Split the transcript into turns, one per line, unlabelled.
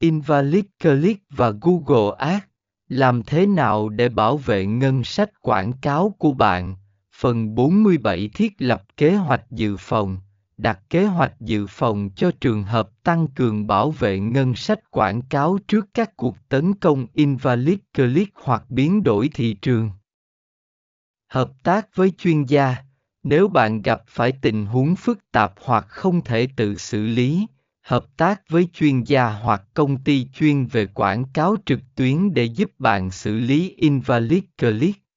Invalid Click và Google Ads. Làm thế nào để bảo vệ ngân sách quảng cáo của bạn? Phần 47 thiết lập kế hoạch dự phòng. Đặt kế hoạch dự phòng cho trường hợp tăng cường bảo vệ ngân sách quảng cáo trước các cuộc tấn công invalid click hoặc biến đổi thị trường. Hợp tác với chuyên gia, nếu bạn gặp phải tình huống phức tạp hoặc không thể tự xử lý, hợp tác với chuyên gia hoặc công ty chuyên về quảng cáo trực tuyến để giúp bạn xử lý invalid click.